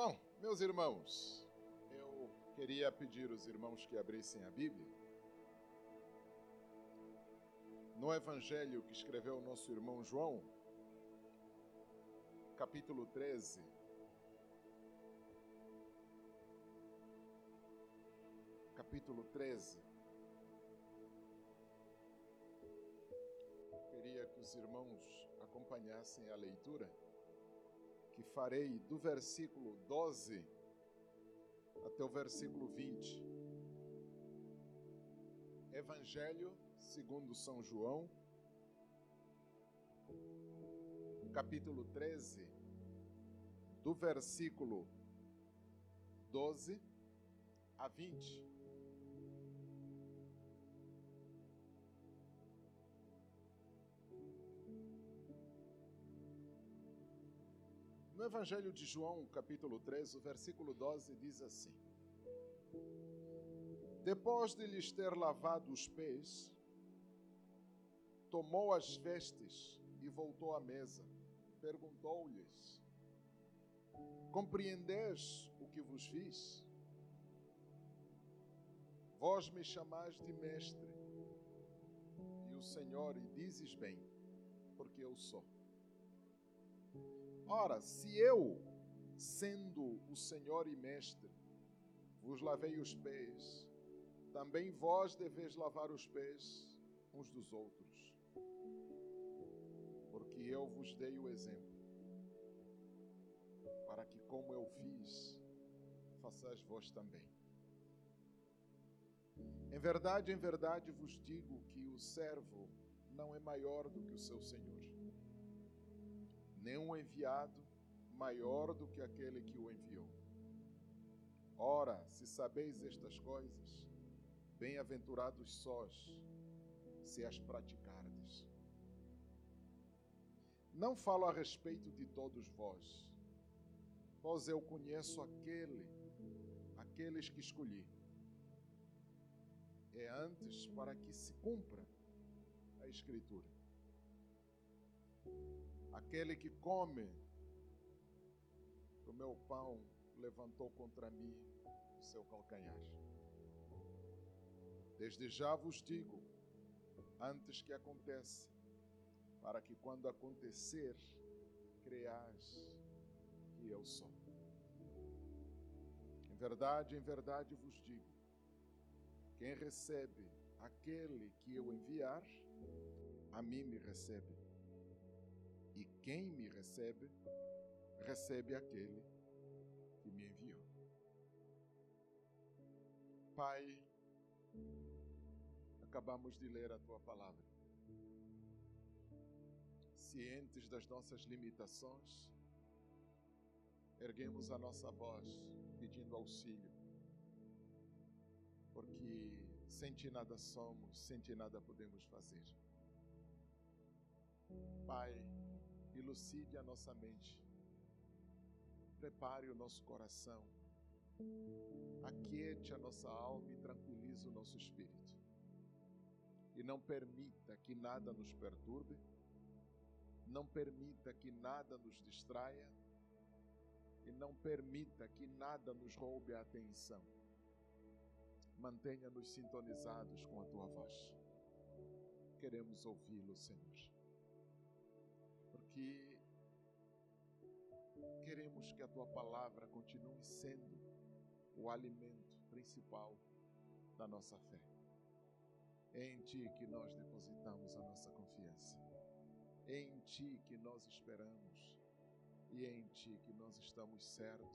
Bom, meus irmãos, eu queria pedir aos irmãos que abrissem a Bíblia. No Evangelho que escreveu o nosso irmão João, capítulo 13. Capítulo 13. Queria que os irmãos acompanhassem a leitura que farei do versículo 12 até o versículo 20. Evangelho segundo São João, capítulo 13, do versículo 12 a 20. No Evangelho de João, capítulo 3, o versículo 12 diz assim: Depois de lhes ter lavado os pés, tomou as vestes e voltou à mesa. Perguntou-lhes: Compreendeis o que vos fiz? Vós me chamais de mestre e o Senhor, e dizes bem, porque eu sou. Ora, se eu, sendo o Senhor e Mestre, vos lavei os pés, também vós deveis lavar os pés uns dos outros. Porque eu vos dei o exemplo, para que, como eu fiz, façais vós também. Em verdade, em verdade vos digo que o servo não é maior do que o seu senhor nenhum enviado maior do que aquele que o enviou. Ora, se sabeis estas coisas, bem-aventurados sós, se as praticardes. Não falo a respeito de todos vós, pois eu conheço aquele, aqueles que escolhi. É antes para que se cumpra a Escritura. Aquele que come do meu pão levantou contra mim o seu calcanhar. Desde já vos digo, antes que aconteça, para que quando acontecer, creais que eu sou. Em verdade, em verdade vos digo: quem recebe aquele que eu enviar, a mim me recebe. Quem me recebe, recebe aquele que me enviou. Pai, acabamos de ler a tua palavra. Cientes das nossas limitações, erguemos a nossa voz pedindo auxílio, porque sem ti nada somos, sem ti nada podemos fazer. Pai, elucide a nossa mente, prepare o nosso coração, aquiete a nossa alma e tranquilize o nosso espírito. E não permita que nada nos perturbe, não permita que nada nos distraia e não permita que nada nos roube a atenção. Mantenha-nos sintonizados com a tua voz. Queremos ouvi-lo, Senhor porque queremos que a tua palavra continue sendo o alimento principal da nossa fé. É em ti que nós depositamos a nossa confiança. É em ti que nós esperamos e é em ti que nós estamos certos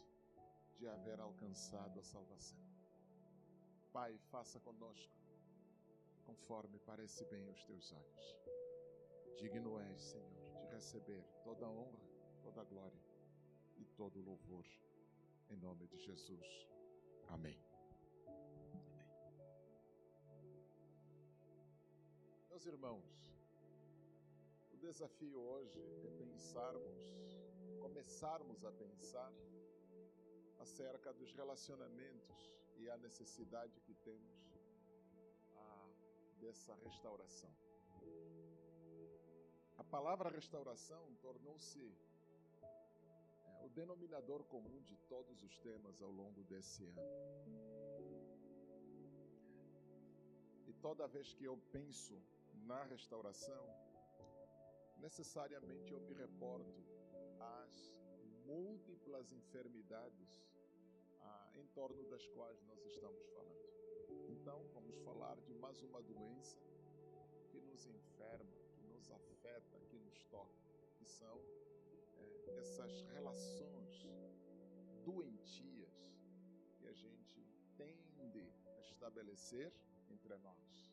de haver alcançado a salvação. Pai, faça conosco conforme parece bem aos teus olhos. Digno és, Senhor receber toda a honra, toda a glória e todo o louvor. Em nome de Jesus. Amém. Amém. Meus irmãos, o desafio hoje é pensarmos, começarmos a pensar acerca dos relacionamentos e a necessidade que temos a, dessa restauração. A palavra restauração tornou-se é, o denominador comum de todos os temas ao longo desse ano. E toda vez que eu penso na restauração, necessariamente eu me reporto às múltiplas enfermidades ah, em torno das quais nós estamos falando. Então, vamos falar de mais uma doença que nos enferma, nos afeta, que nos toca, que são é, essas relações doentias que a gente tende a estabelecer entre nós.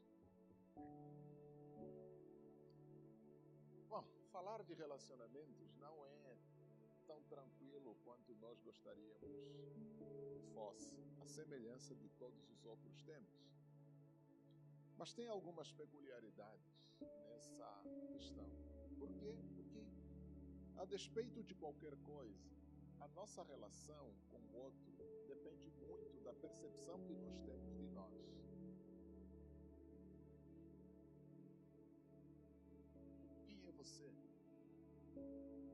Bom, falar de relacionamentos não é tão tranquilo quanto nós gostaríamos que fosse, a semelhança de todos os outros temas. Mas tem algumas peculiaridades nessa questão. Por quê? Porque, a despeito de qualquer coisa, a nossa relação com o outro depende muito da percepção que nós temos de nós. Quem é você?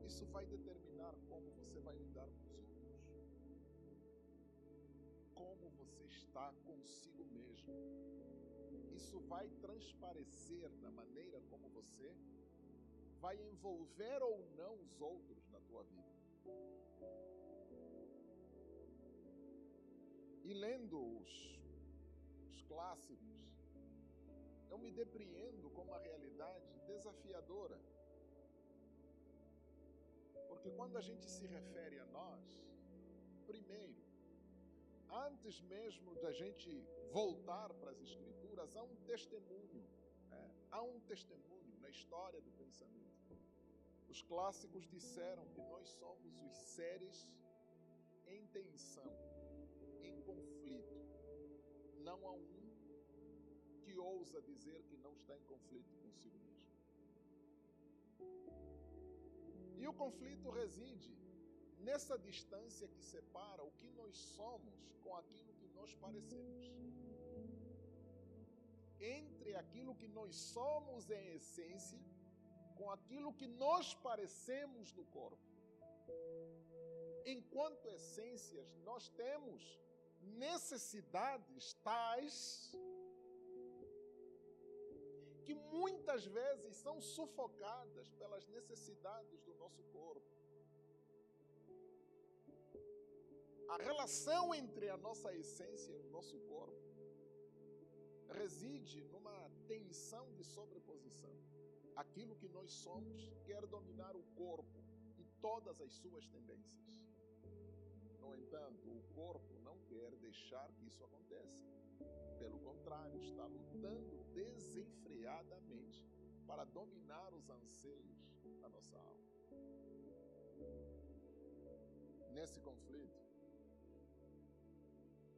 Isso vai determinar como você vai lidar com os outros. Como você está consigo mesmo. Isso vai transparecer na maneira como você vai envolver ou não os outros na tua vida. E lendo os, os clássicos, eu me depreendo com uma realidade desafiadora. Porque quando a gente se refere a nós, primeiro, antes mesmo da gente voltar para as Escrituras, há um testemunho, né? há um testemunho na história do pensamento. Os clássicos disseram que nós somos os seres em tensão, em conflito. Não há um que ousa dizer que não está em conflito consigo mesmo. E o conflito reside nessa distância que separa o que nós somos com aquilo que nós parecemos. Entre aquilo que nós somos em essência com aquilo que nós parecemos no corpo. Enquanto essências, nós temos necessidades tais que muitas vezes são sufocadas pelas necessidades do nosso corpo. A relação entre a nossa essência e o nosso corpo reside numa tensão de sobreposição. Aquilo que nós somos quer dominar o corpo e todas as suas tendências. No entanto, o corpo não quer deixar que isso aconteça. Pelo contrário, está lutando desenfreadamente para dominar os anseios da nossa alma. Nesse conflito,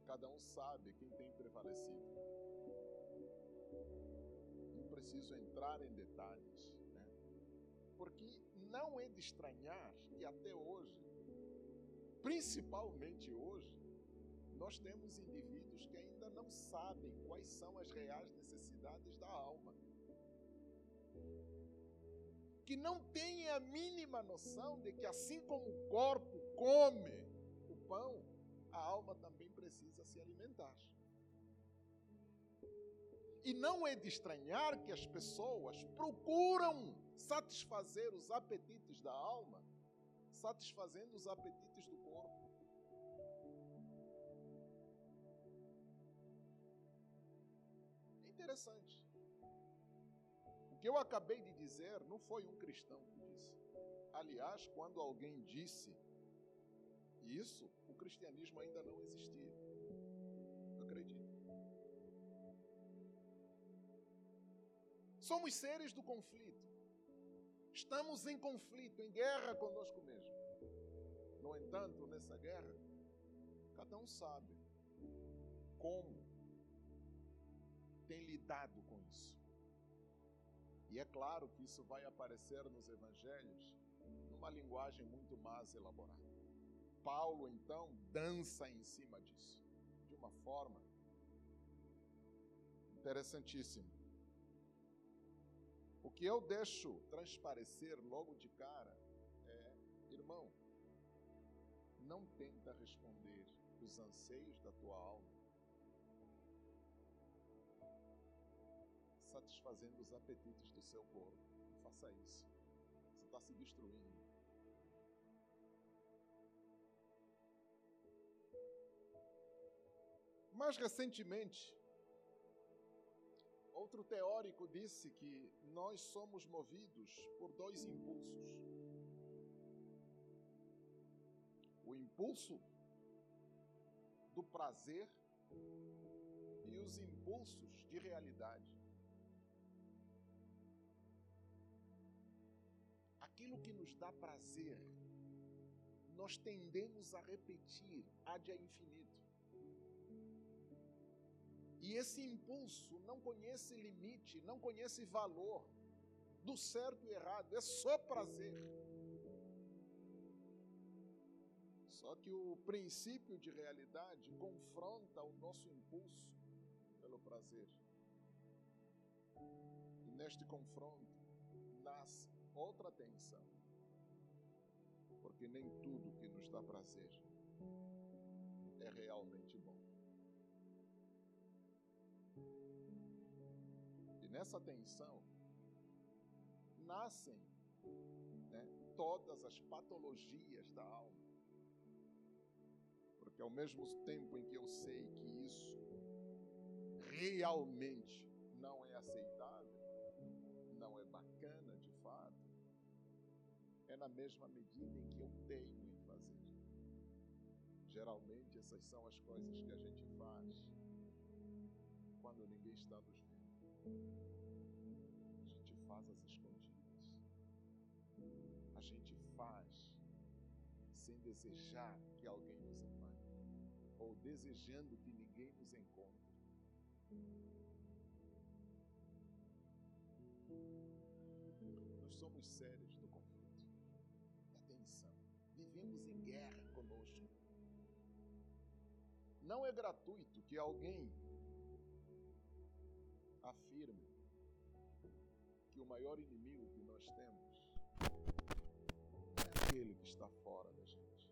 cada um sabe quem tem prevalecido. Preciso entrar em detalhes, né? porque não é de estranhar que até hoje, principalmente hoje, nós temos indivíduos que ainda não sabem quais são as reais necessidades da alma. Que não têm a mínima noção de que, assim como o corpo come o pão, a alma também precisa se alimentar. E não é de estranhar que as pessoas procuram satisfazer os apetites da alma, satisfazendo os apetites do corpo. interessante. O que eu acabei de dizer não foi um cristão que disse. Aliás, quando alguém disse isso, o cristianismo ainda não existia. Somos seres do conflito. Estamos em conflito, em guerra conosco mesmo. No entanto, nessa guerra, cada um sabe como tem lidado com isso. E é claro que isso vai aparecer nos evangelhos numa linguagem muito mais elaborada. Paulo, então, dança em cima disso, de uma forma interessantíssima. O que eu deixo transparecer logo de cara é, irmão, não tenta responder os anseios da tua alma, satisfazendo os apetites do seu corpo. Não faça isso. Você está se destruindo. Mais recentemente, outro teórico disse que nós somos movidos por dois impulsos. O impulso do prazer e os impulsos de realidade. Aquilo que nos dá prazer, nós tendemos a repetir ad infinito. E esse impulso não conhece limite, não conhece valor do certo e errado, é só prazer. Só que o princípio de realidade confronta o nosso impulso pelo prazer. E neste confronto nasce outra tensão. Porque nem tudo que nos dá prazer é realmente bom. Nessa tensão nascem né, todas as patologias da alma. Porque ao mesmo tempo em que eu sei que isso realmente não é aceitável, não é bacana de fato, é na mesma medida em que eu tenho em fazer. Geralmente essas são as coisas que a gente faz quando ninguém está nos. A gente faz as escondidas. A gente faz sem desejar que alguém nos apanhe ou desejando que ninguém nos encontre. Nós somos sérios do conflito, da tensão. Vivemos em guerra conosco. Não é gratuito que alguém afirme que o maior inimigo que nós temos é aquele que está fora da gente,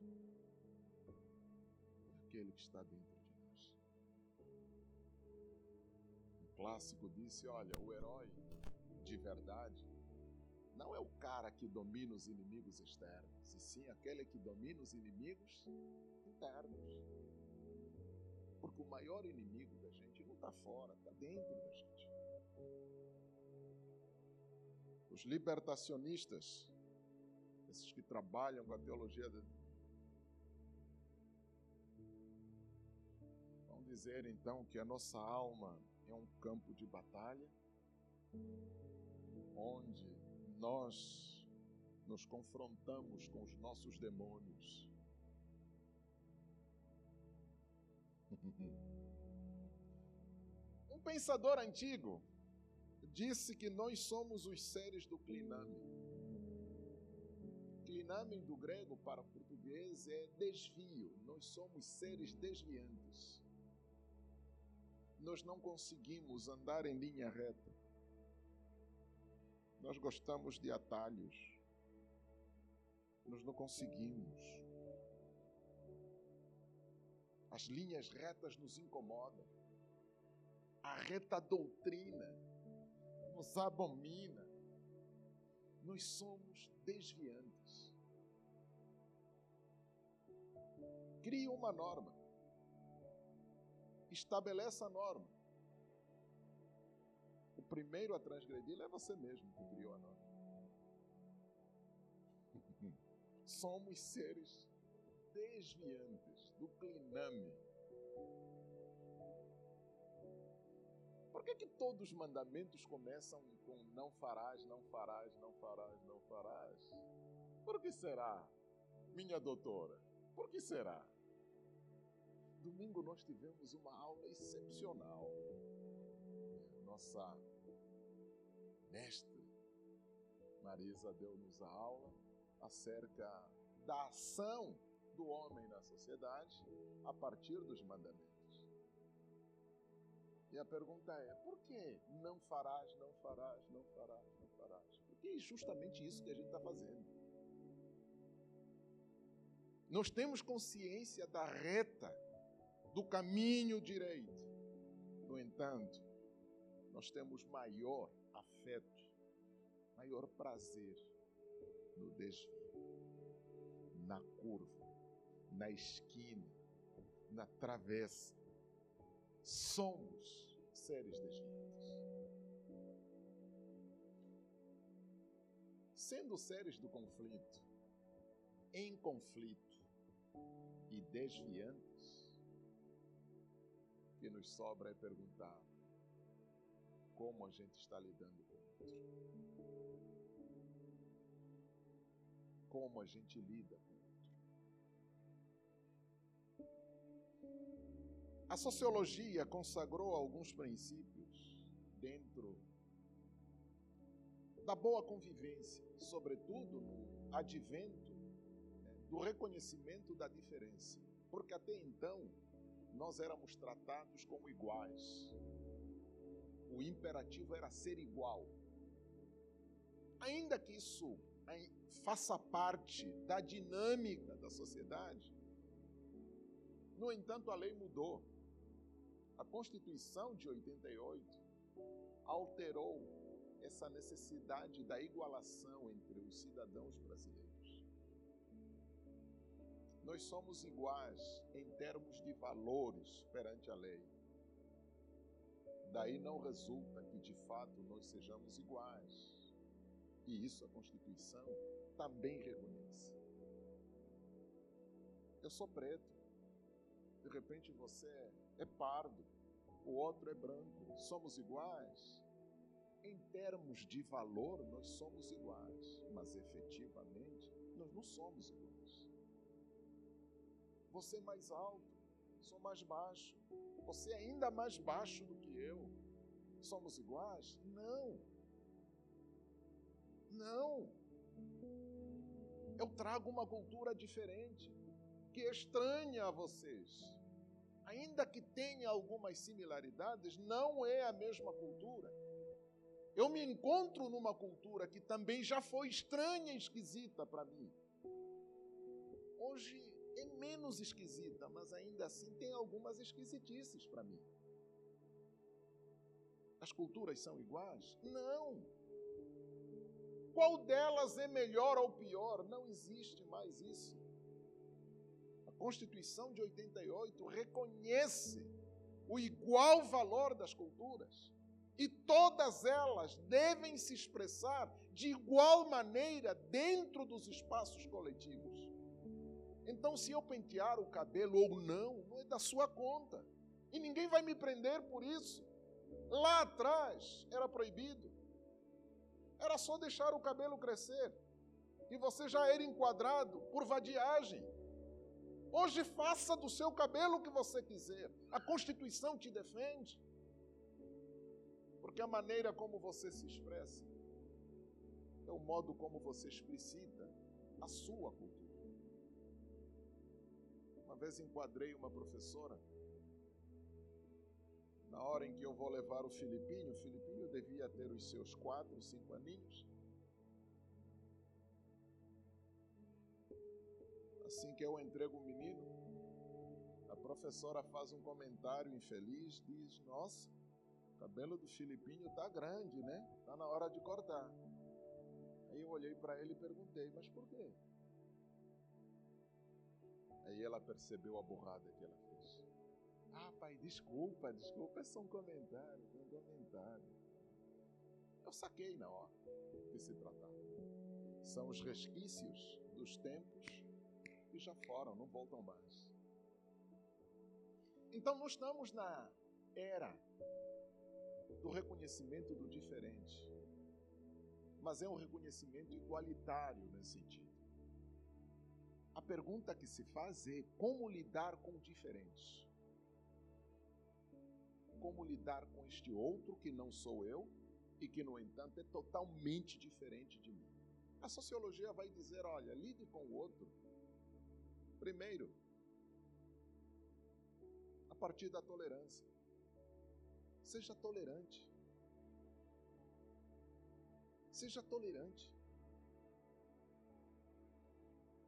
é aquele que está dentro de nós. O clássico disse: olha, o herói de verdade não é o cara que domina os inimigos externos, e sim aquele que domina os inimigos internos. Porque o maior inimigo da gente não está fora, está dentro da gente. Os libertacionistas, esses que trabalham com a teologia, de... vão dizer então que a nossa alma é um campo de batalha, onde nós nos confrontamos com os nossos demônios. Um pensador antigo disse que nós somos os seres do cliname. Cliname do grego para o português é desvio. Nós somos seres desviantes. Nós não conseguimos andar em linha reta. Nós gostamos de atalhos. Nós não conseguimos. As linhas retas nos incomodam. A reta doutrina nos abomina. Nós somos desviantes. Cria uma norma. Estabeleça a norma. O primeiro a transgredir é você mesmo que criou a norma. Somos seres desviantes do cliname. Por que, que todos os mandamentos começam com não farás, não farás, não farás, não farás? Por que será, minha doutora? Por que será? Domingo nós tivemos uma aula excepcional. Nossa mestre Marisa deu-nos a aula acerca da ação do homem na sociedade a partir dos mandamentos. E a pergunta é: por que não farás, não farás, não farás, não farás? Porque é justamente isso que a gente está fazendo. Nós temos consciência da reta, do caminho direito. No entanto, nós temos maior afeto, maior prazer no desvio, na curva, na esquina, na travessa. Somos seres desviados. Sendo seres do conflito, em conflito e desviantes, o que nos sobra é perguntar como a gente está lidando com o outro. Como a gente lida com o outro. A sociologia consagrou alguns princípios dentro da boa convivência, sobretudo no advento né, do reconhecimento da diferença, porque até então nós éramos tratados como iguais. O imperativo era ser igual. Ainda que isso faça parte da dinâmica da sociedade, no entanto, a lei mudou. A Constituição de 88 alterou essa necessidade da igualação entre os cidadãos brasileiros. Nós somos iguais em termos de valores perante a lei. Daí não resulta que de fato nós sejamos iguais. E isso a Constituição também reconhece. Eu sou preto. De repente você é pardo, o outro é branco. Somos iguais? Em termos de valor, nós somos iguais, mas efetivamente nós não somos iguais. Você é mais alto, sou mais baixo. Você é ainda mais baixo do que eu. Somos iguais? Não. Não. Eu trago uma cultura diferente, que é estranha a vocês. Ainda que tenha algumas similaridades, não é a mesma cultura. Eu me encontro numa cultura que também já foi estranha e esquisita para mim. Hoje é menos esquisita, mas ainda assim tem algumas esquisitices para mim. As culturas são iguais? Não. Qual delas é melhor ou pior? Não existe mais isso. Constituição de 88 reconhece o igual valor das culturas e todas elas devem se expressar de igual maneira dentro dos espaços coletivos. Então, se eu pentear o cabelo ou não, não é da sua conta. E ninguém vai me prender por isso. Lá atrás era proibido. Era só deixar o cabelo crescer. E você já era enquadrado por vadiagem. Hoje faça do seu cabelo o que você quiser. A Constituição te defende. Porque a maneira como você se expressa é o modo como você explicita a sua cultura. Uma vez enquadrei uma professora. Na hora em que eu vou levar o Filipinho, o Filipinho devia ter os seus quatro, cinco aninhos. Assim que eu entrego o menino, a professora faz um comentário infeliz, diz: Nossa, cabelo do Filipinho tá grande, né? Tá na hora de cortar. Aí eu olhei para ele e perguntei: Mas por quê? Aí ela percebeu a burrada que ela fez. Ah, pai, desculpa, desculpa, é só um comentário, um comentário. Eu saquei na hora que se tratava. São os resquícios dos tempos que já foram, não voltam mais. Então, nós estamos na era do reconhecimento do diferente. Mas é um reconhecimento igualitário nesse sentido. A pergunta que se faz é como lidar com o diferente? Como lidar com este outro que não sou eu e que, no entanto, é totalmente diferente de mim? A sociologia vai dizer: olha, lide com o outro. Primeiro, a partir da tolerância. Seja tolerante. Seja tolerante.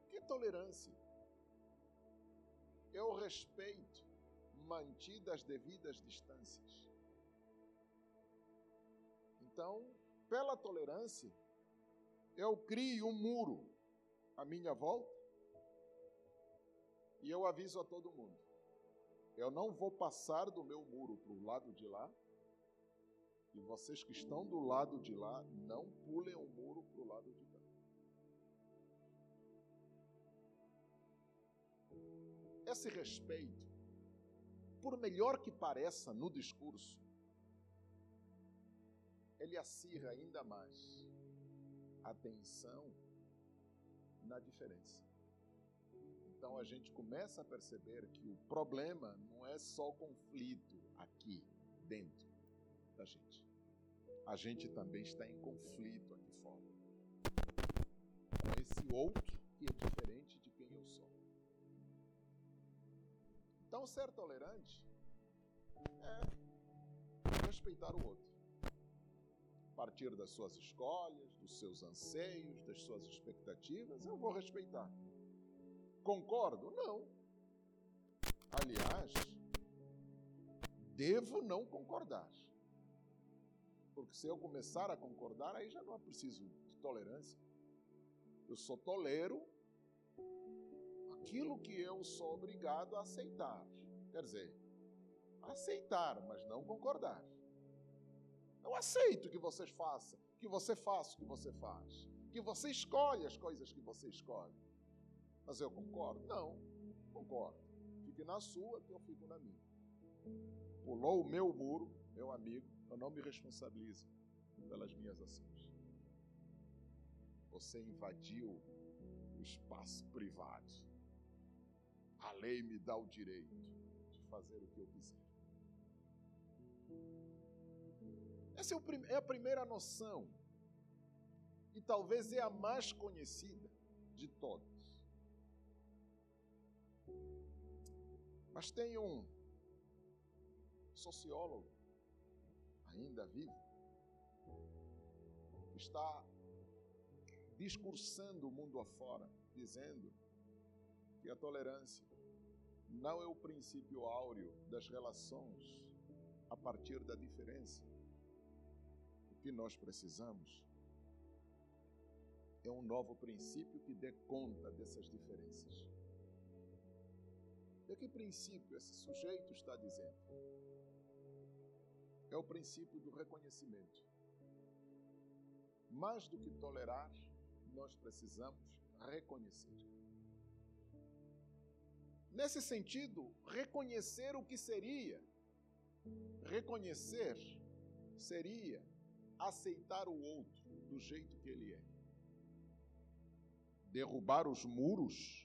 O que é tolerância? eu respeito, mantidas as devidas distâncias. Então, pela tolerância, eu crio um muro à minha volta e eu aviso a todo mundo: eu não vou passar do meu muro para o lado de lá, e vocês que estão do lado de lá, não pulem o muro para o lado de cá. Esse respeito, por melhor que pareça no discurso, ele acirra ainda mais a tensão na diferença. Então a gente começa a perceber que o problema não é só o conflito aqui dentro da gente. A gente também está em conflito aqui fora. Com esse outro que é diferente de quem eu sou. Então ser tolerante é respeitar o outro partir das suas escolhas, dos seus anseios, das suas expectativas, eu vou respeitar. Concordo? Não. Aliás, devo não concordar. Porque se eu começar a concordar, aí já não é preciso de tolerância. Eu só tolero aquilo que eu sou obrigado a aceitar. Quer dizer, aceitar, mas não concordar. Eu aceito que vocês façam, que você faça o que você faz, que você escolhe as coisas que você escolhe. Mas eu concordo? Não, concordo. Fique na sua, que eu fico na minha. Pulou o meu muro, meu amigo, eu não me responsabilizo pelas minhas ações. Você invadiu o espaço privado. A lei me dá o direito de fazer o que eu quiser. Essa é, é a primeira noção, e talvez é a mais conhecida de todas. Mas tem um sociólogo, ainda vivo, que está discursando o mundo afora, dizendo que a tolerância não é o princípio áureo das relações a partir da diferença, que nós precisamos é um novo princípio que dê conta dessas diferenças. De que princípio esse sujeito está dizendo? É o princípio do reconhecimento. Mais do que tolerar, nós precisamos reconhecer. Nesse sentido, reconhecer o que seria. Reconhecer seria aceitar o outro do jeito que ele é. Derrubar os muros,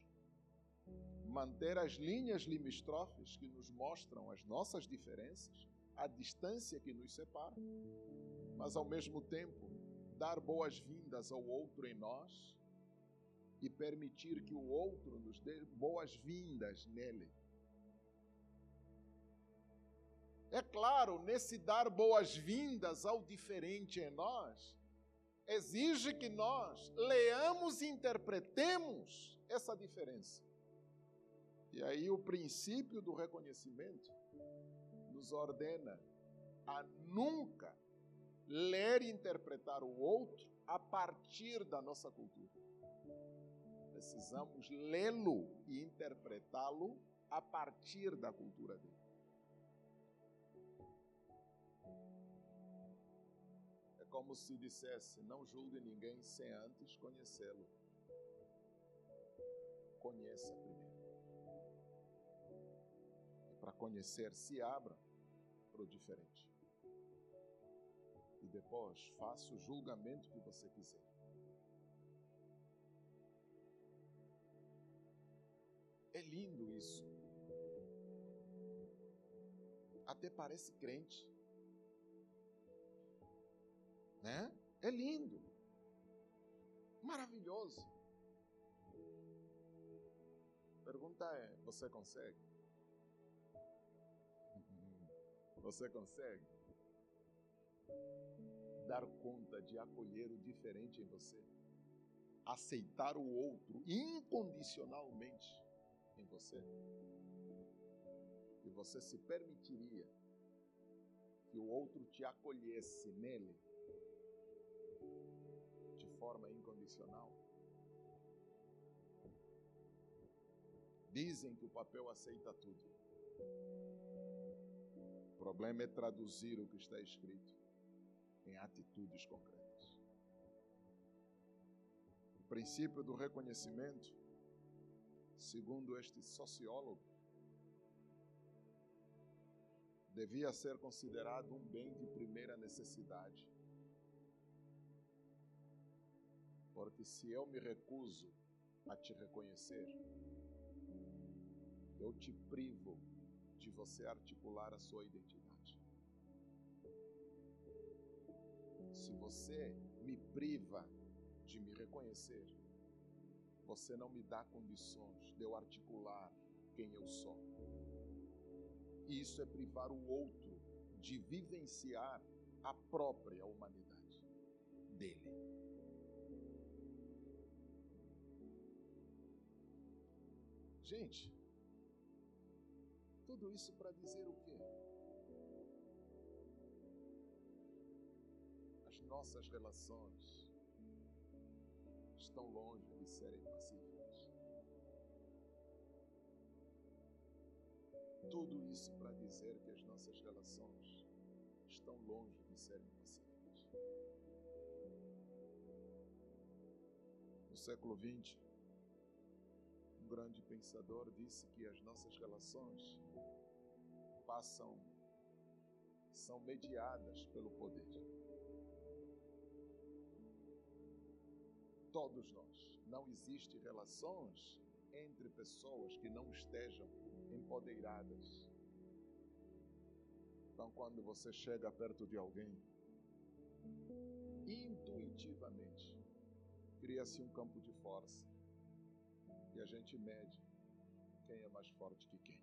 manter as linhas limítrofes que nos mostram as nossas diferenças, a distância que nos separa, mas ao mesmo tempo dar boas-vindas ao outro em nós e permitir que o outro nos dê boas-vindas nele. É claro, nesse dar boas-vindas ao diferente em nós, exige que nós leamos e interpretemos essa diferença. E aí o princípio do reconhecimento nos ordena a nunca ler e interpretar o outro a partir da nossa cultura. Precisamos lê-lo e interpretá-lo a partir da cultura dele. como se dissesse: Não julgue ninguém sem antes conhecê-lo. Conheça primeiro. Para conhecer, se abra para o diferente. E depois faça o julgamento que você quiser. É lindo isso. Até parece crente né? É lindo. Maravilhoso. Pergunta é: você consegue? Você consegue dar conta de acolher o diferente em você? Aceitar o outro incondicionalmente em você? E você se permitiria que o outro te acolhesse nele de forma incondicional? Dizem que o papel aceita tudo. O problema é traduzir o que está escrito em atitudes concretas. O princípio do reconhecimento, segundo este sociólogo, devia ser considerado um bem de primeira necessidade. Porque se eu me recuso a te reconhecer, eu te privo de você articular a sua identidade. Se você me priva de me reconhecer, você não me dá condições de eu articular quem eu sou. E isso é privar o outro de vivenciar a própria humanidade dele. Gente, tudo isso para dizer o quê? As nossas relações estão longe de serem pacíficas. Tudo isso para dizer que as nossas relações estão longe de serem pacíficas. No século XX, grande pensador disse que as nossas relações passam, são mediadas pelo poder. Todos nós. Não existe relações entre pessoas que não estejam empoderadas. Então, quando você chega perto de alguém, intuitivamente, cria-se um campo de força. E a gente mede quem é mais forte que quem.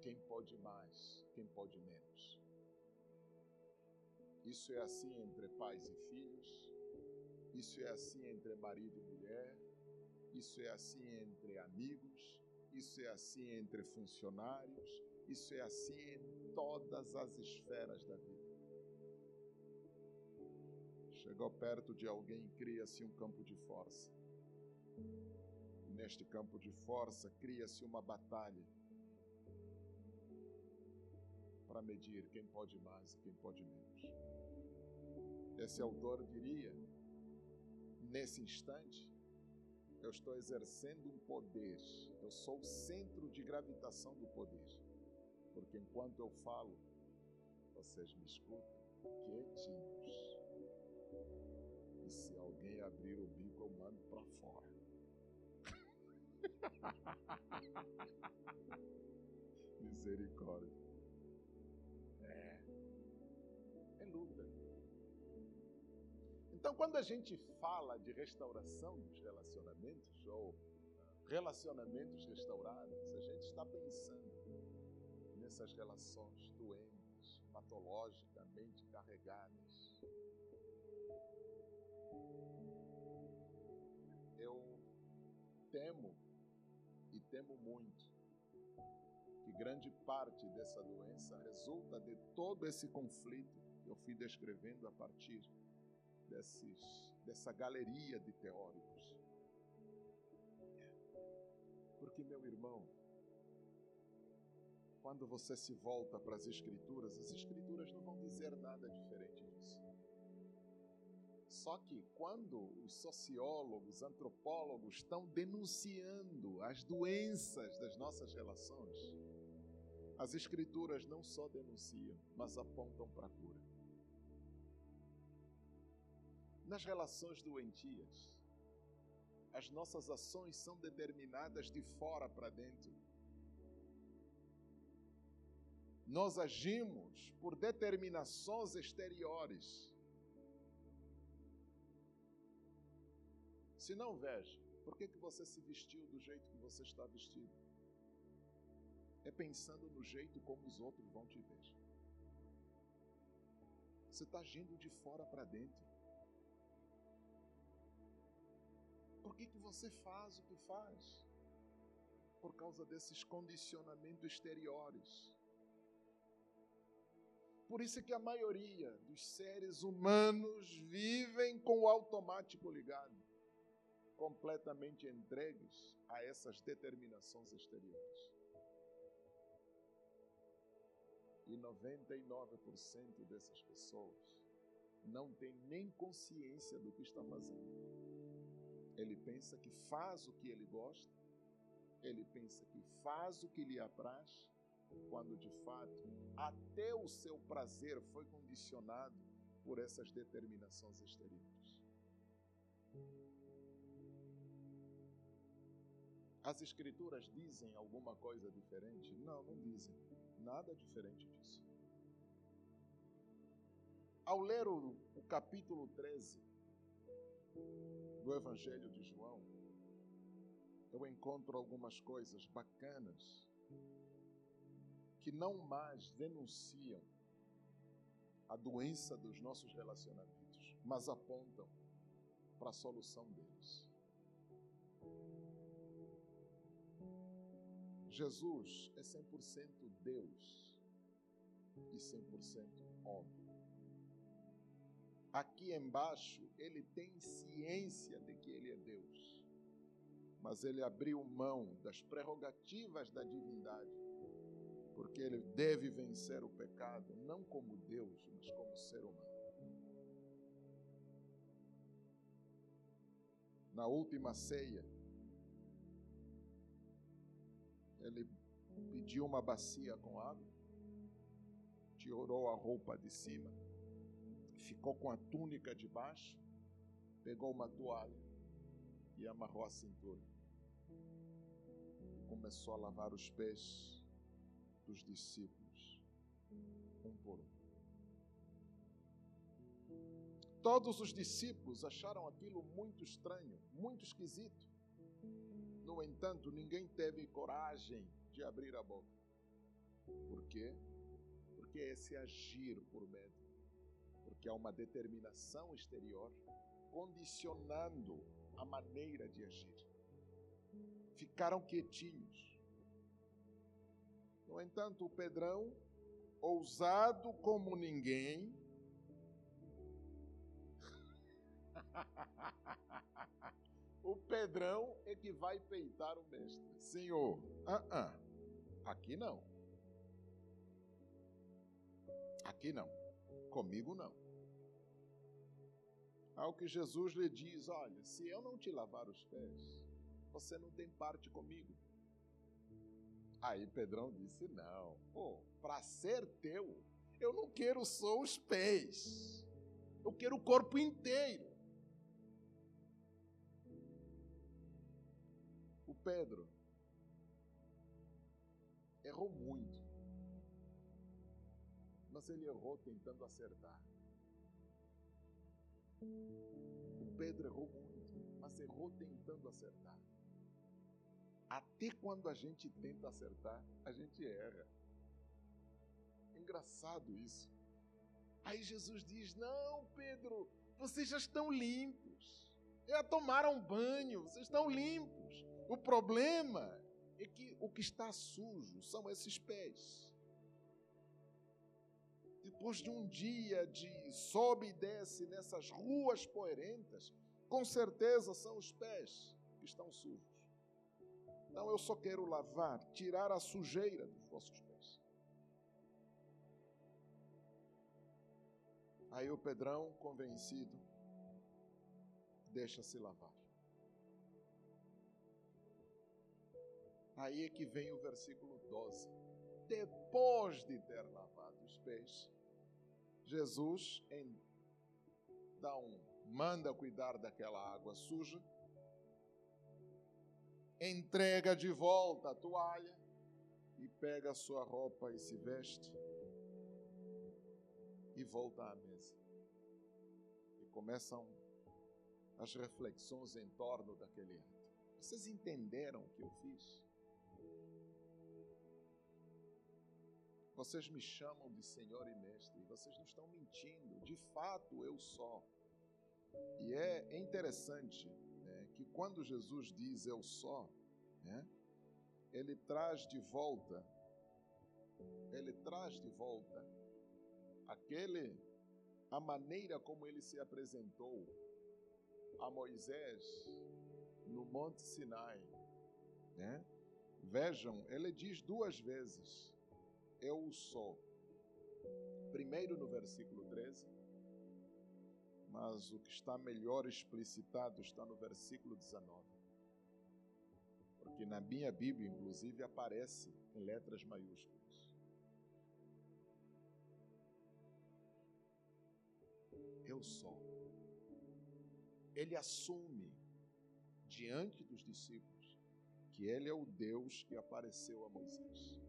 Quem pode mais, quem pode menos. Isso é assim entre pais e filhos, isso é assim entre marido e mulher, isso é assim entre amigos, isso é assim entre funcionários, isso é assim em todas as esferas da vida. Chegou perto de alguém, cria-se um campo de força. Neste campo de força, cria-se uma batalha para medir quem pode mais e quem pode menos. Esse autor diria, nesse instante, eu estou exercendo um poder, eu sou o centro de gravitação do poder. Porque enquanto eu falo, vocês me escutam quietinhos. Se alguém abrir o bico, eu mando para fora. Misericórdia. É. É luta. Então, quando a gente fala de restauração dos relacionamentos, ou relacionamentos restaurados, a gente está pensando nessas relações doentes, patologicamente carregadas. Eu temo, e temo muito, que grande parte dessa doença resulta de todo esse conflito que eu fui descrevendo a partir desses, dessa galeria de teóricos. Porque, meu irmão, quando você se volta para as Escrituras, as Escrituras não vão dizer nada diferente disso. Só que quando os sociólogos, antropólogos estão denunciando as doenças das nossas relações, as Escrituras não só denunciam, mas apontam para a cura. Nas relações doentias, as nossas ações são determinadas de fora para dentro. Nós agimos por determinações exteriores. Se não veja, por que, que você se vestiu do jeito que você está vestido? É pensando no jeito como os outros vão te ver. Você está agindo de fora para dentro. Por que, que você faz o que faz? Por causa desses condicionamentos exteriores. Por isso que a maioria dos seres humanos vivem com o automático ligado, completamente entregues a essas determinações exteriores. E 99% dessas pessoas não tem nem consciência do que está fazendo. Ele pensa que faz o que ele gosta, ele pensa que faz o que lhe apraz, quando de fato até o seu prazer foi condicionado por essas determinações exteriores. As Escrituras dizem alguma coisa diferente? Não, não dizem. Nada diferente disso. Ao ler o, o capítulo 13 do Evangelho de João, eu encontro algumas coisas bacanas que não mais denunciam a doença dos nossos relacionamentos, mas apontam para a solução deles. Jesus é 100% Deus e 100% homem. Aqui embaixo, ele tem ciência de que ele é Deus, mas ele abriu mão das prerrogativas da divindade porque ele deve vencer o pecado, não como Deus, mas como ser humano. Na última ceia, ele pediu uma bacia com água, tirou a roupa de cima, ficou com a túnica de baixo, pegou uma toalha e amarrou a cintura. E começou a lavar os pés dos discípulos, um por um. Todos os discípulos acharam aquilo muito estranho, muito esquisito. No entanto, ninguém teve coragem de abrir a boca. Por quê? Porque é esse agir por medo. Porque há uma determinação exterior condicionando a maneira de agir. Ficaram quietinhos no entanto, o Pedrão, ousado como ninguém, o Pedrão é que vai peitar o mestre. Senhor, uh -uh, aqui não. Aqui não. Comigo não. Ao que Jesus lhe diz: Olha, se eu não te lavar os pés, você não tem parte comigo. Aí Pedrão disse: Não, pô, para ser teu, eu não quero só os pés, eu quero o corpo inteiro. Pedro errou muito, mas ele errou tentando acertar. O Pedro errou muito, mas errou tentando acertar. Até quando a gente tenta acertar, a gente erra. Engraçado isso. Aí Jesus diz: Não, Pedro, vocês já estão limpos. Já tomaram banho, vocês estão limpos. O problema é que o que está sujo são esses pés. Depois de um dia de sobe e desce nessas ruas poerentas, com certeza são os pés que estão sujos. Não, eu só quero lavar, tirar a sujeira dos vossos pés. Aí o Pedrão, convencido, deixa-se lavar. Aí é que vem o versículo 12. Depois de ter lavado os pés, Jesus então manda cuidar daquela água suja entrega de volta a toalha e pega a sua roupa e se veste e volta à mesa. E começam as reflexões em torno daquele ato. Vocês entenderam o que eu fiz? Vocês me chamam de Senhor e Mestre, vocês não estão mentindo, de fato eu sou. E é interessante que quando Jesus diz eu só, né, ele traz de volta, ele traz de volta aquele, a maneira como ele se apresentou a Moisés no Monte Sinai, né? Vejam, ele diz duas vezes: Eu sou. Primeiro no versículo 13, mas o que está melhor explicitado está no versículo 19. Porque na minha Bíblia, inclusive, aparece em letras maiúsculas. Eu sou. Ele assume diante dos discípulos que ele é o Deus que apareceu a Moisés.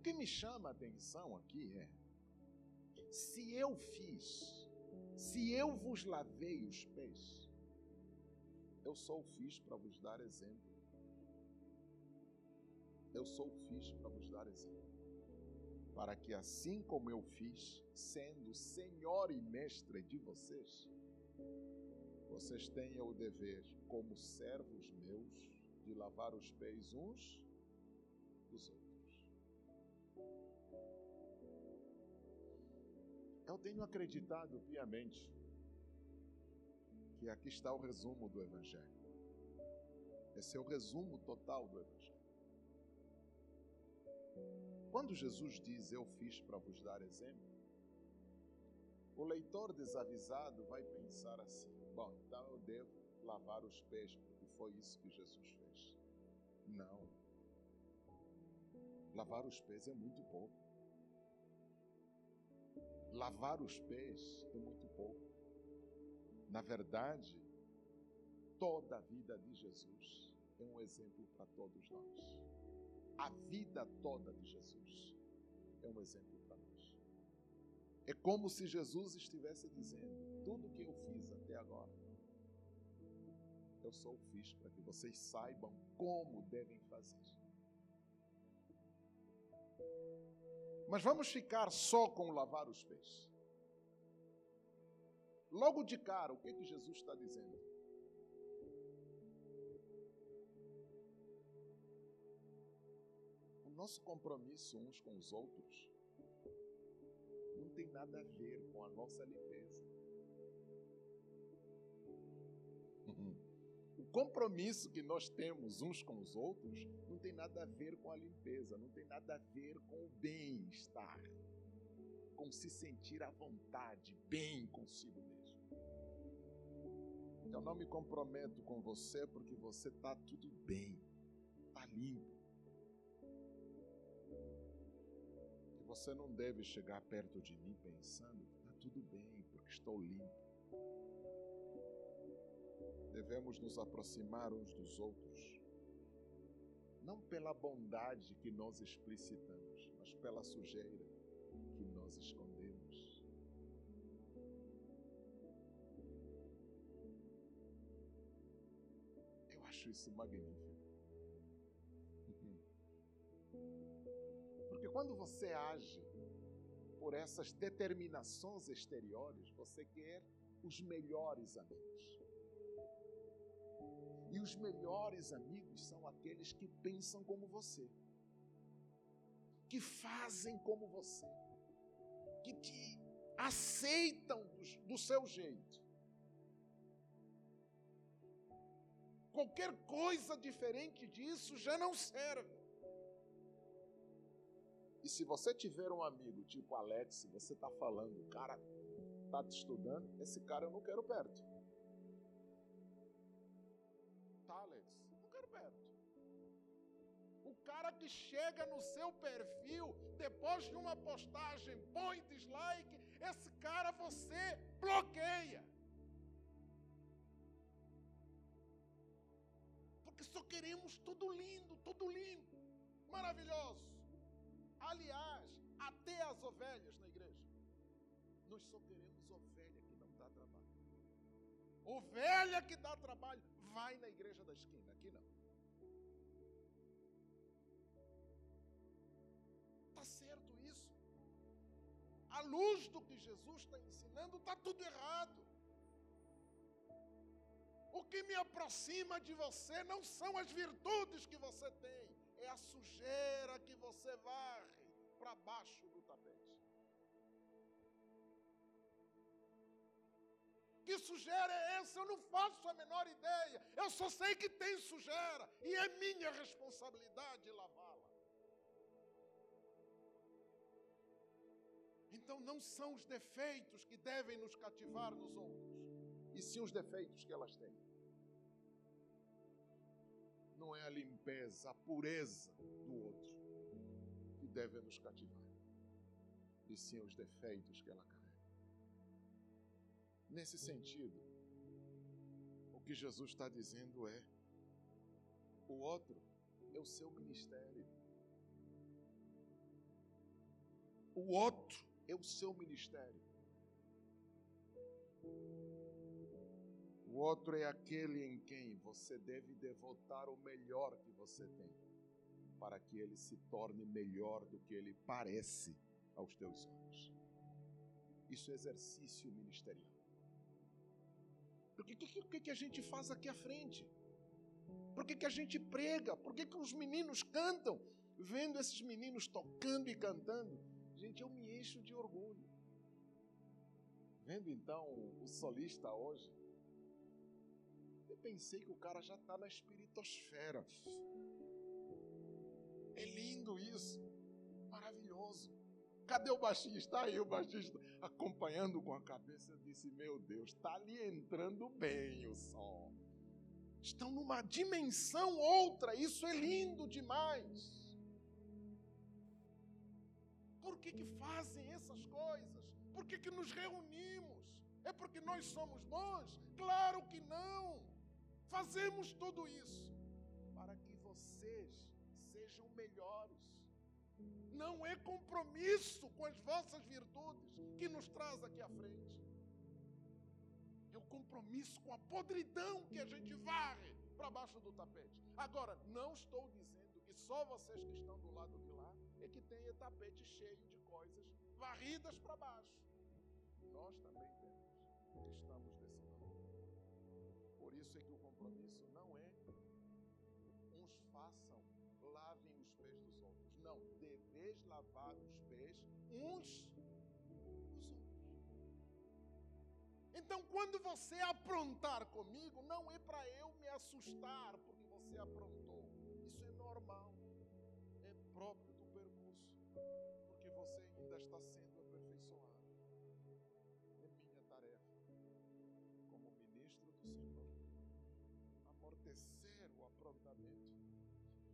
O que me chama a atenção aqui é: se eu fiz, se eu vos lavei os pés, eu só o fiz para vos dar exemplo. Eu só o fiz para vos dar exemplo. Para que assim como eu fiz, sendo Senhor e Mestre de vocês, vocês tenham o dever, como servos meus, de lavar os pés uns dos outros. Eu tenho acreditado piamente que aqui está o resumo do Evangelho. Esse é o resumo total do Evangelho. Quando Jesus diz: Eu fiz para vos dar exemplo, o leitor desavisado vai pensar assim: Bom, então eu devo lavar os pés, porque foi isso que Jesus fez. Não. Lavar os pés é muito pouco. Lavar os pés é muito pouco. Na verdade, toda a vida de Jesus é um exemplo para todos nós. A vida toda de Jesus é um exemplo para nós. É como se Jesus estivesse dizendo: tudo que eu fiz até agora, eu só o fiz para que vocês saibam como devem fazer. Mas vamos ficar só com lavar os pés. Logo de cara, o que, que Jesus está dizendo? O nosso compromisso uns com os outros não tem nada a ver com a nossa limpeza. Compromisso que nós temos uns com os outros não tem nada a ver com a limpeza, não tem nada a ver com o bem-estar, com se sentir à vontade, bem consigo mesmo. Eu não me comprometo com você porque você está tudo bem, está limpo. E você não deve chegar perto de mim pensando, está tudo bem, porque estou limpo. Devemos nos aproximar uns dos outros, não pela bondade que nós explicitamos, mas pela sujeira que nós escondemos. acho isso magnífico. Porque quando você age por essas determinações exteriores, você quer os melhores amigos. E os melhores amigos são aqueles que pensam como você, que fazem como você, que te aceitam do, do seu jeito. Qualquer coisa diferente disso já não serve. E se você tiver um amigo tipo Alex, você está falando, o cara está te estudando, esse cara eu não quero perto. Que chega no seu perfil depois de uma postagem, põe dislike, esse cara você bloqueia. porque só queremos tudo lindo, tudo limpo, maravilhoso. Aliás, até as ovelhas na igreja. Nós só queremos ovelha que não dá trabalho. Ovelha que dá trabalho, vai na igreja da esquina, aqui não. Está certo isso? À luz do que Jesus está ensinando, está tudo errado. O que me aproxima de você não são as virtudes que você tem, é a sujeira que você varre para baixo do tapete. Que sujeira é essa? Eu não faço a menor ideia. Eu só sei que tem sujeira e é minha responsabilidade lavá-la. Então não são os defeitos que devem nos cativar nos outros, e sim os defeitos que elas têm. Não é a limpeza, a pureza do outro que deve nos cativar, e sim os defeitos que ela carrega. Nesse sentido, o que Jesus está dizendo é: o outro é o seu ministério. O outro é o seu ministério. O outro é aquele em quem você deve devotar o melhor que você tem, para que ele se torne melhor do que ele parece aos teus olhos. Isso é exercício ministerial. Por que, que, que a gente faz aqui à frente? Por que, que a gente prega? Por que, que os meninos cantam? Vendo esses meninos tocando e cantando, gente, eu me encho de orgulho. Vendo então o solista hoje, eu pensei que o cara já está na espiritosfera. É lindo isso, maravilhoso. Cadê o baixista? Aí o baixista acompanhando com a cabeça. Eu disse: Meu Deus, está ali entrando bem o som. Estão numa dimensão outra. Isso é lindo demais. Por que, que fazem essas coisas? Por que, que nos reunimos? É porque nós somos bons? Claro que não. Fazemos tudo isso para que vocês sejam melhores não é compromisso com as vossas virtudes que nos traz aqui à frente. É o compromisso com a podridão que a gente varre para baixo do tapete. Agora, não estou dizendo que só vocês que estão do lado de lá é que tem tapete cheio de coisas varridas para baixo. Nós também temos, estamos desse lado. Por isso é que o compromisso não é uns façam, lavem os pés dos outros. Não, deveis lavar os pés uns dos outros. Então, quando você aprontar comigo, não é para eu me assustar porque você aprontou.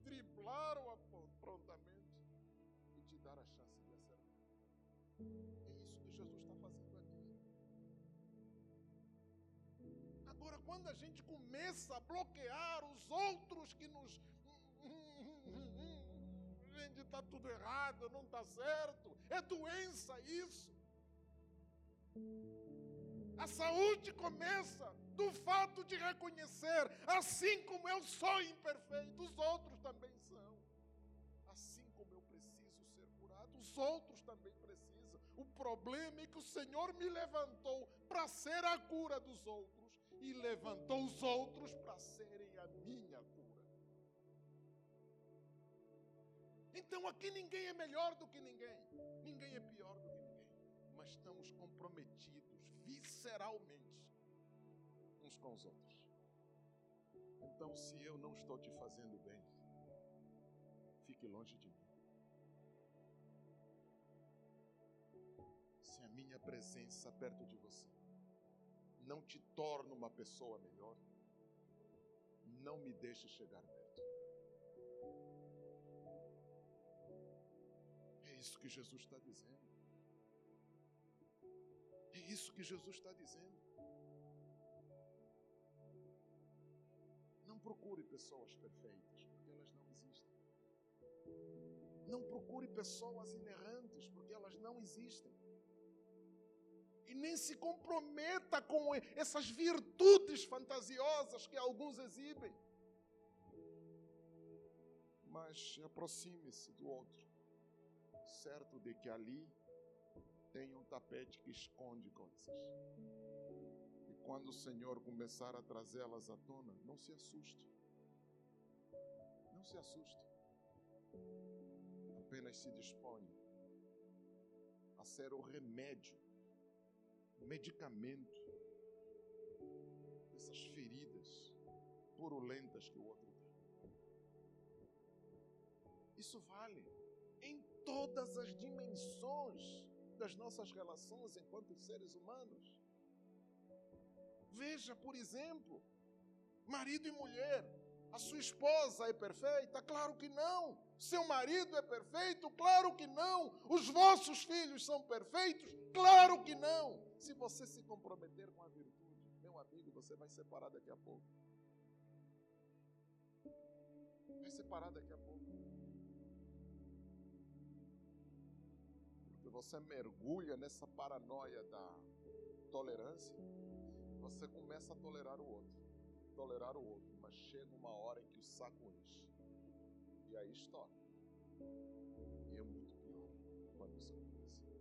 Driblar o aprontamento dar a chance de acertar. É isso que Jesus está fazendo aqui. Agora, quando a gente começa a bloquear os outros que nos. Gente, está tudo errado, não está certo, é doença isso. A saúde começa do fato de reconhecer, assim como eu sou imperfeito, os outros também são. os outros também precisam. O problema é que o Senhor me levantou para ser a cura dos outros e levantou os outros para serem a minha cura. Então aqui ninguém é melhor do que ninguém, ninguém é pior do que ninguém, mas estamos comprometidos visceralmente uns com os outros. Então, se eu não estou te fazendo bem, fique longe de mim. minha presença perto de você não te torna uma pessoa melhor, não me deixe chegar perto. É isso que Jesus está dizendo. É isso que Jesus está dizendo. Procure pessoas perfeitas, porque elas não existem. Não procure pessoas inerrantes, porque elas não existem e nem se comprometa com essas virtudes fantasiosas que alguns exibem. Mas aproxime-se do outro, certo de que ali tem um tapete que esconde coisas. Quando o Senhor começar a trazê-las à tona, não se assuste. Não se assuste. Apenas se disponha a ser o remédio, o medicamento dessas feridas purulentas que o outro tem. Isso vale em todas as dimensões das nossas relações enquanto seres humanos. Veja, por exemplo, marido e mulher. A sua esposa é perfeita? Claro que não. Seu marido é perfeito? Claro que não. Os vossos filhos são perfeitos? Claro que não. Se você se comprometer com a virtude, meu amigo, você vai separar daqui a pouco. Vai separar daqui a pouco. Porque você mergulha nessa paranoia da tolerância você começa a tolerar o outro, tolerar o outro, mas chega uma hora em que o saco enche. E aí estoura. E é muito pior quando isso acontece.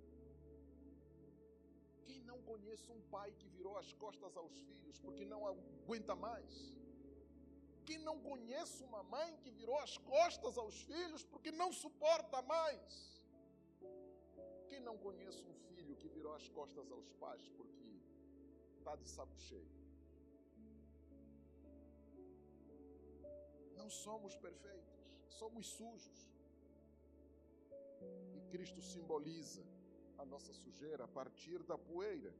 Quem não conhece um pai que virou as costas aos filhos porque não aguenta mais? Quem não conhece uma mãe que virou as costas aos filhos porque não suporta mais? Quem não conhece um filho que virou as costas aos pais porque está de saco cheio. Não somos perfeitos, somos sujos. E Cristo simboliza a nossa sujeira a partir da poeira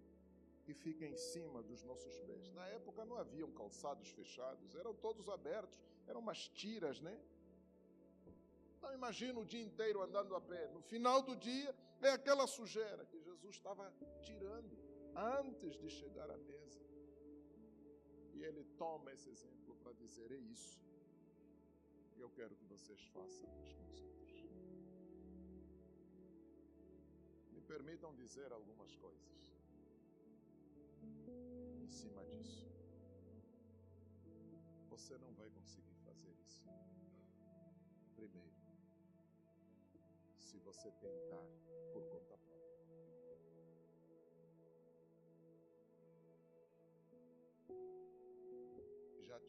que fica em cima dos nossos pés. Na época não haviam calçados fechados, eram todos abertos, eram umas tiras, né? Não imagina o dia inteiro andando a pé. No final do dia é aquela sujeira que Jesus estava tirando antes de chegar à mesa. E ele toma esse exemplo para dizer: é isso. E eu quero que vocês façam os outros. Me permitam dizer algumas coisas em cima disso. Você não vai conseguir fazer isso. Primeiro, se você tentar por conta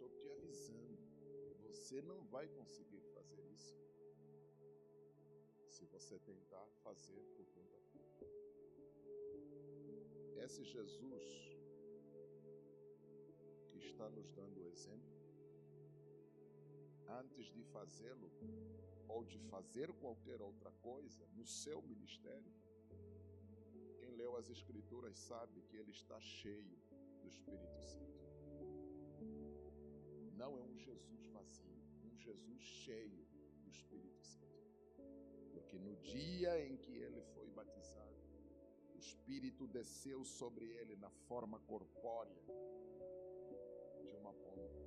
estou te avisando. Você não vai conseguir fazer isso se você tentar fazer por conta própria. Esse Jesus que está nos dando o exemplo, antes de fazê-lo ou de fazer qualquer outra coisa no seu ministério, quem leu as Escrituras sabe que ele está cheio do Espírito Santo. Não é um Jesus vazio, um Jesus cheio do Espírito Santo. Porque no dia em que ele foi batizado, o Espírito desceu sobre ele na forma corpórea de uma pomba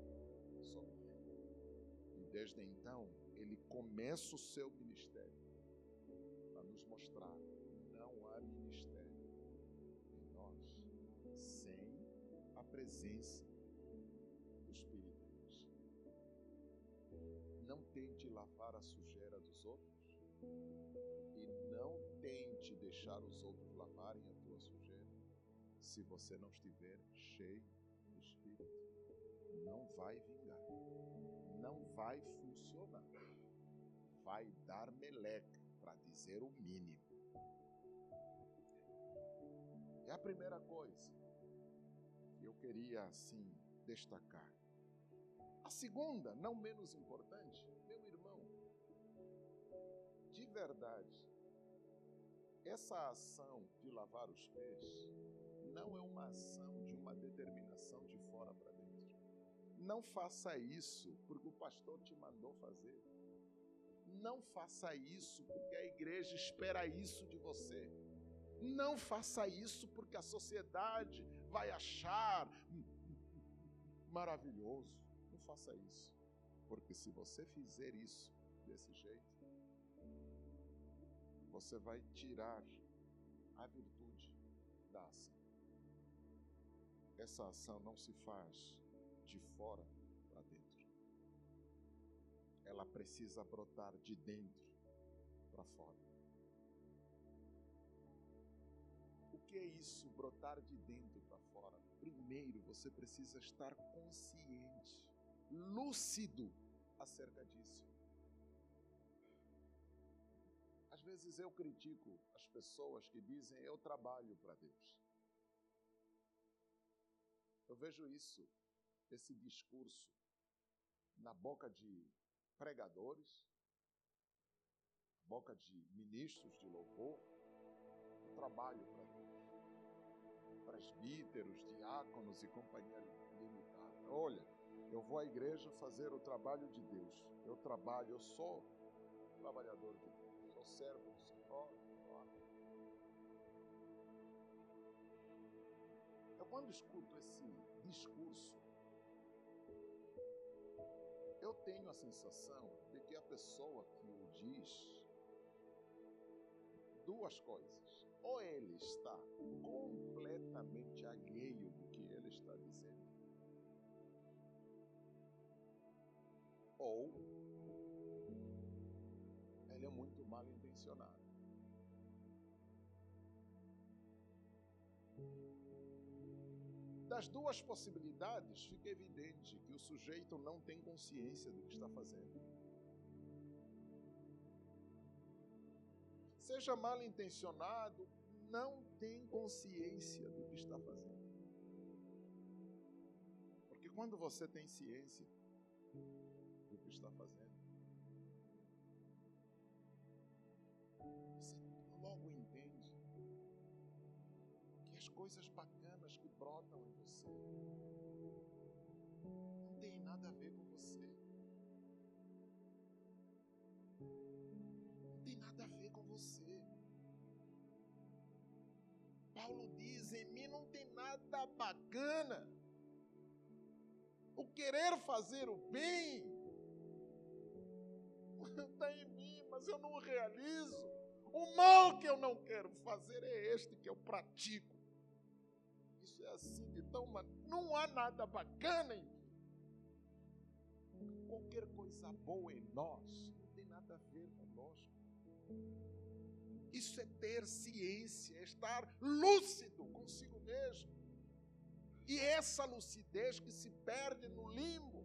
sobre ele. E desde então, ele começa o seu ministério para nos mostrar que não há ministério em nós sem a presença tente lavar a sujeira dos outros e não tente deixar os outros lavarem a tua sujeira se você não estiver cheio do Espírito. Não vai vingar, não vai funcionar, vai dar meleca, para dizer o mínimo. É a primeira coisa que eu queria assim destacar. A segunda, não menos importante, verdade, essa ação de lavar os pés não é uma ação de uma determinação de fora para dentro. Não faça isso porque o pastor te mandou fazer. Não faça isso porque a igreja espera isso de você. Não faça isso porque a sociedade vai achar maravilhoso. Não faça isso. Porque se você fizer isso desse jeito, você vai tirar a virtude da ação. Essa ação não se faz de fora para dentro. Ela precisa brotar de dentro para fora. O que é isso, brotar de dentro para fora? primeiro você precisa estar consciente, lúcido acerca disso. Vezes eu critico as pessoas que dizem eu trabalho para Deus. Eu vejo isso, esse discurso, na boca de pregadores, boca de ministros de louvor, eu trabalho para Deus. Presbíteros, diáconos e companhia limitada. Olha, eu vou à igreja fazer o trabalho de Deus. Eu trabalho, eu sou trabalhador de Deus, servo do Senhor. Eu quando escuto esse discurso, eu tenho a sensação de que a pessoa que o diz duas coisas. Ou ele está completamente alheio do que ele está dizendo, ou mal intencionado. Das duas possibilidades, fica evidente que o sujeito não tem consciência do que está fazendo. seja mal intencionado, não tem consciência do que está fazendo. Porque quando você tem ciência do que está fazendo, as coisas bacanas que brotam em você não tem nada a ver com Paulo diz: em mim não tem nada bacana. O querer fazer o bem está em mim, mas eu não realizo. O mal que eu não quero fazer é este que eu pratico. É assim de tão. Não há nada bacana em mim. Qualquer coisa boa em nós não tem nada a ver conosco. Isso é ter ciência, é estar lúcido consigo mesmo. E essa lucidez que se perde no limbo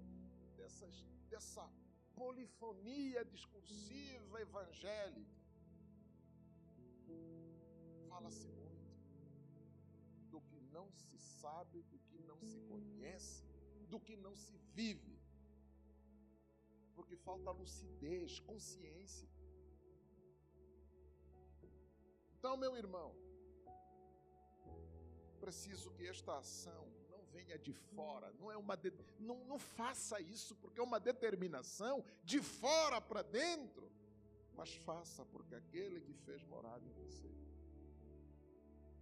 dessas, dessa polifonia discursiva evangélica. Fala-se muito não se sabe, do que não se conhece, do que não se vive. Porque falta lucidez, consciência. Então, meu irmão, preciso que esta ação não venha de fora, não é uma de... não, não faça isso porque é uma determinação de fora para dentro, mas faça porque aquele que fez morada em você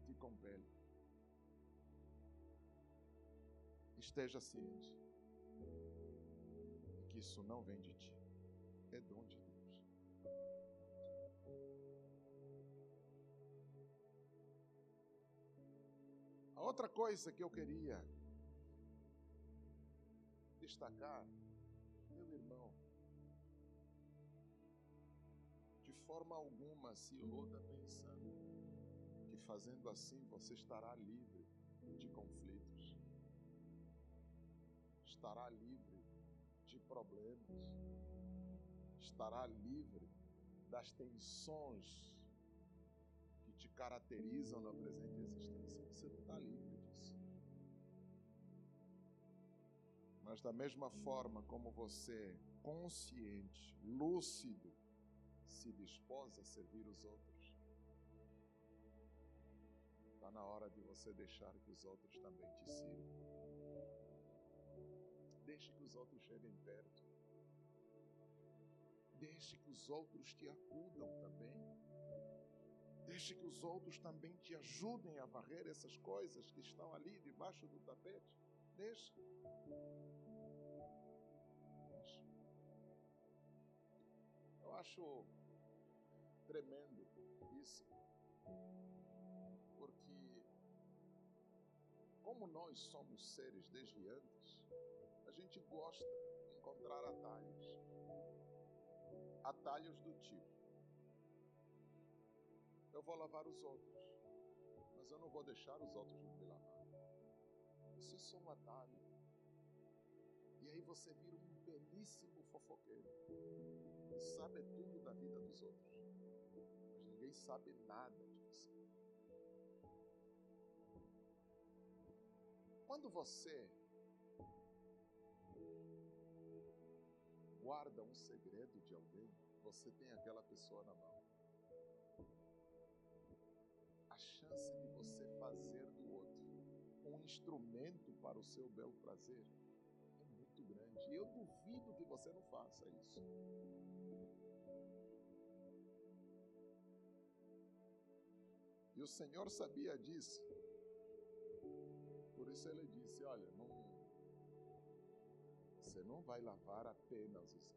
te compele. Esteja ciente que isso não vem de ti, é dom de Deus. outra coisa que eu queria destacar, meu irmão, de forma alguma se iluda pensando que fazendo assim você estará livre de conflitos, estará livre de problemas, estará livre das tensões te caracterizam na presente existência, você não está livre disso. Mas da mesma forma como você, consciente, lúcido, se dispôs a servir os outros, está na hora de você deixar que os outros também te sirvam. Deixe que os outros cheguem perto. Deixe que os outros te acudam também. Deixe que os outros também te ajudem a varrer essas coisas que estão ali debaixo do tapete. Deixe. Deixe. Eu acho tremendo isso. Porque, como nós somos seres desviantes, a gente gosta de encontrar atalhos. Atalhos do tipo eu vou lavar os outros, mas eu não vou deixar os outros me lavar. Isso é só um atalho. E aí você vira um belíssimo fofoqueiro. E sabe tudo da vida dos outros. Mas ninguém sabe nada de você. Quando você guarda um segredo de alguém, você tem aquela pessoa na mão. A chance de você fazer do outro um instrumento para o seu belo prazer é muito grande. E eu duvido que você não faça isso. E o Senhor sabia disso. Por isso ele disse: Olha, não, você não vai lavar apenas os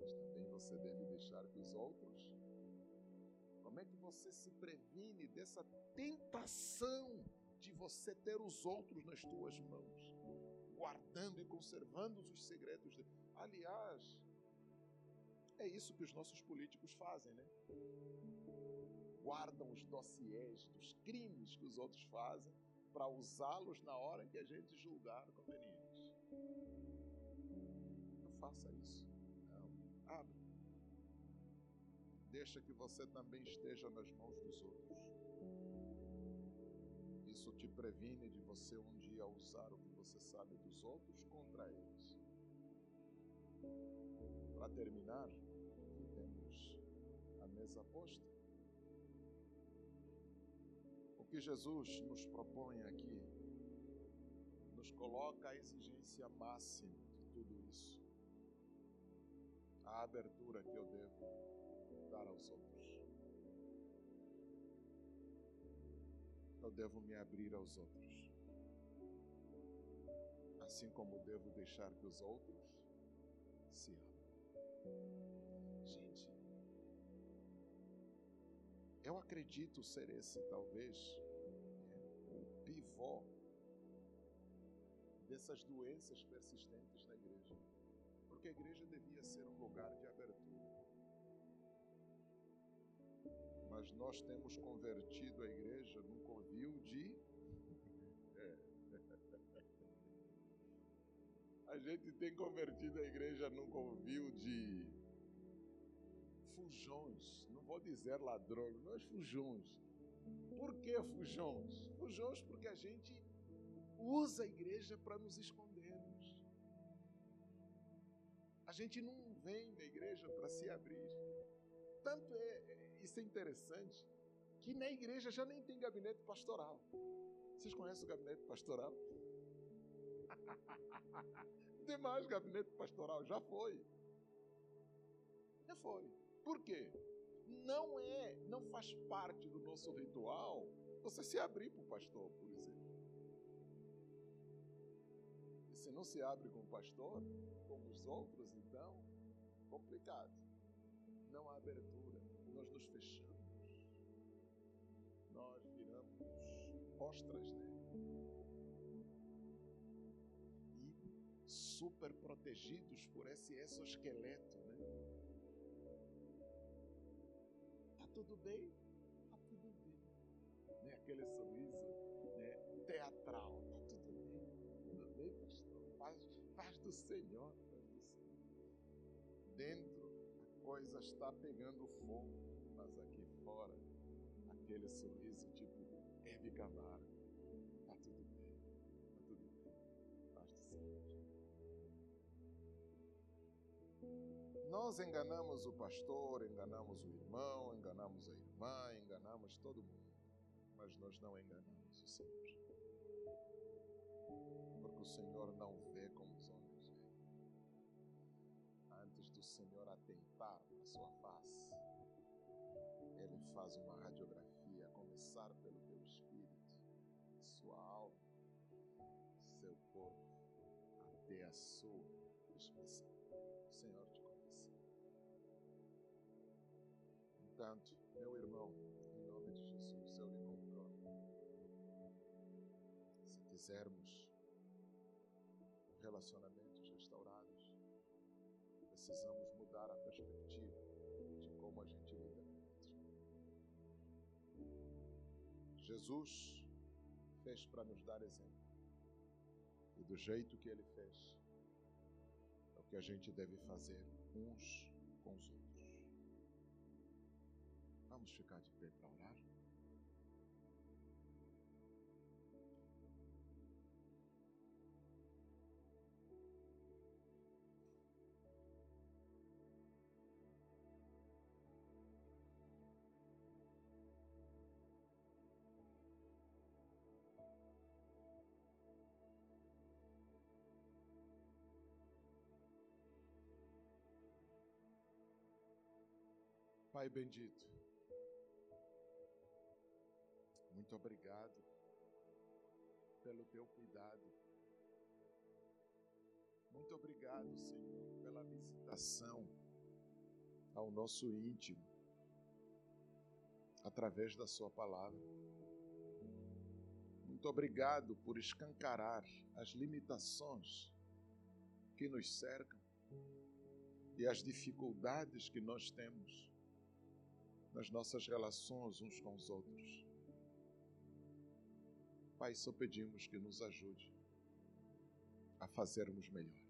mas também você deve deixar que os outros. Como é que você se previne dessa tentação de você ter os outros nas tuas mãos, guardando e conservando os segredos dele? Aliás, é isso que os nossos políticos fazem, né? Guardam os dossiês dos crimes que os outros fazem para usá-los na hora que a gente julgar conveniente. Não faça isso. Não. Abre. Deixa que você também esteja nas mãos dos outros. Isso te previne de você um dia usar o que você sabe dos outros contra eles. Para terminar, temos a mesa posta. O que Jesus nos propõe aqui nos coloca a exigência máxima de tudo isso. A abertura que eu devo dar aos outros. Eu devo me abrir aos outros. Assim como devo deixar que os outros se abram. Gente, eu acredito ser esse, talvez, é, o pivô dessas doenças persistentes na igreja. Porque a igreja devia ser um lugar de abertura. Mas nós temos convertido a igreja num covil de. É. A gente tem convertido a igreja num covil de fujões, não vou dizer ladrões, mas fujões. Por que fujões? Fujões porque a gente usa a igreja para nos escondermos. A gente não vem na igreja para se abrir. Tanto é, isso é interessante, que na igreja já nem tem gabinete pastoral. Vocês conhecem o gabinete pastoral? Não tem mais gabinete pastoral, já foi. Já foi. Por quê? Não é, não faz parte do nosso ritual você se abrir para o pastor, por exemplo. Não se abre com o pastor, com os outros, então, complicado. Não há abertura. Nós nos fechamos. Nós viramos ostras dele. E super protegidos por esse exoesqueleto, né? tudo bem? Tá tudo bem. Né? Aquele sorriso né? teatral. Senhor, Senhor. Dentro a coisa está pegando fogo, mas aqui fora, aquele sorriso tipo Hebe Camargo. Tá tudo bem, tá tudo bem. Paz do Senhor. Nós enganamos o pastor, enganamos o irmão, enganamos a irmã, enganamos todo mundo, mas nós não enganamos o Senhor. Porque o Senhor não vê como Senhor atentar na sua face, Ele faz uma radiografia, a começar pelo teu espírito, sua alma, seu corpo, até a sua expressão. O Senhor te Portanto, meu irmão, em nome de Jesus, eu lhe convido. Se quisermos relacionamentos restaurados, precisamos mudar a perspectiva de como a gente lida com. Jesus fez para nos dar exemplo. E do jeito que ele fez, é o que a gente deve fazer uns com os outros. Vamos ficar de pé para orar? Pai bendito, muito obrigado pelo teu cuidado. Muito obrigado, Senhor, pela visitação ao nosso íntimo através da Sua palavra. Muito obrigado por escancarar as limitações que nos cercam e as dificuldades que nós temos nas nossas relações uns com os outros. Pai, só pedimos que nos ajude a fazermos melhor.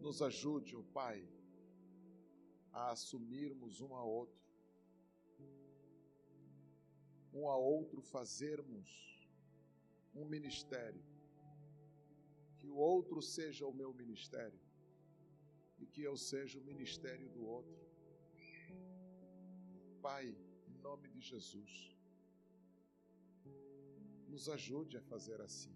Nos ajude, ó oh Pai, a assumirmos um a outro, um a outro fazermos um ministério, que o outro seja o meu ministério e que eu seja o ministério do outro Pai, em nome de Jesus, nos ajude a fazer assim.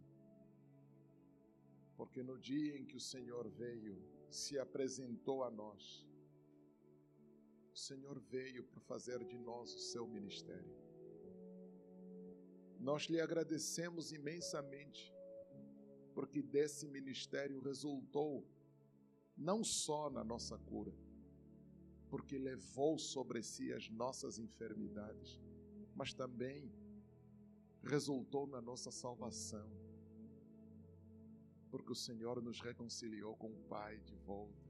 Porque no dia em que o Senhor veio, se apresentou a nós, o Senhor veio para fazer de nós o seu ministério. Nós lhe agradecemos imensamente, porque desse ministério resultou não só na nossa cura, porque levou sobre si as nossas enfermidades, mas também resultou na nossa salvação, porque o Senhor nos reconciliou com o Pai de volta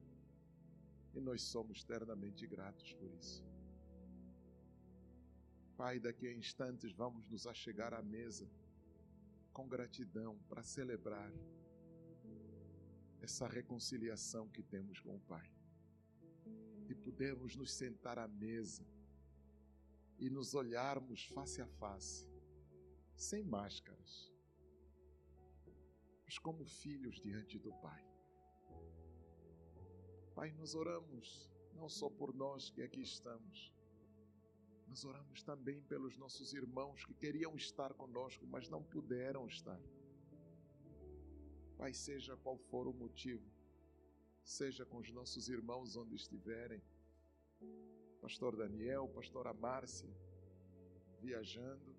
e nós somos eternamente gratos por isso. Pai, daqui a instantes vamos nos achegar à mesa com gratidão para celebrar essa reconciliação que temos com o Pai de podermos nos sentar à mesa e nos olharmos face a face, sem máscaras, mas como filhos diante do Pai. Pai, nós oramos não só por nós que aqui estamos, nós oramos também pelos nossos irmãos que queriam estar conosco, mas não puderam estar. Pai, seja qual for o motivo, seja com os nossos irmãos onde estiverem. Pastor Daniel, pastora Márcia, viajando.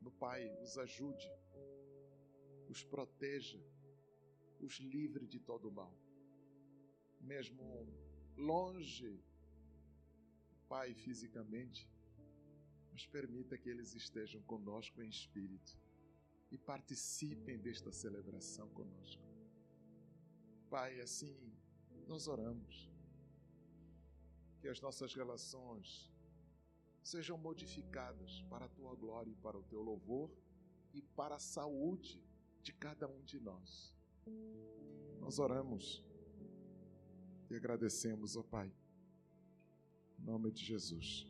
No Pai, os ajude, os proteja, os livre de todo mal. Mesmo longe, Pai, fisicamente, mas permita que eles estejam conosco em espírito e participem desta celebração conosco. Pai, assim nós oramos. Que as nossas relações sejam modificadas para a tua glória e para o teu louvor e para a saúde de cada um de nós. Nós oramos e agradecemos, ó Pai, em nome de Jesus.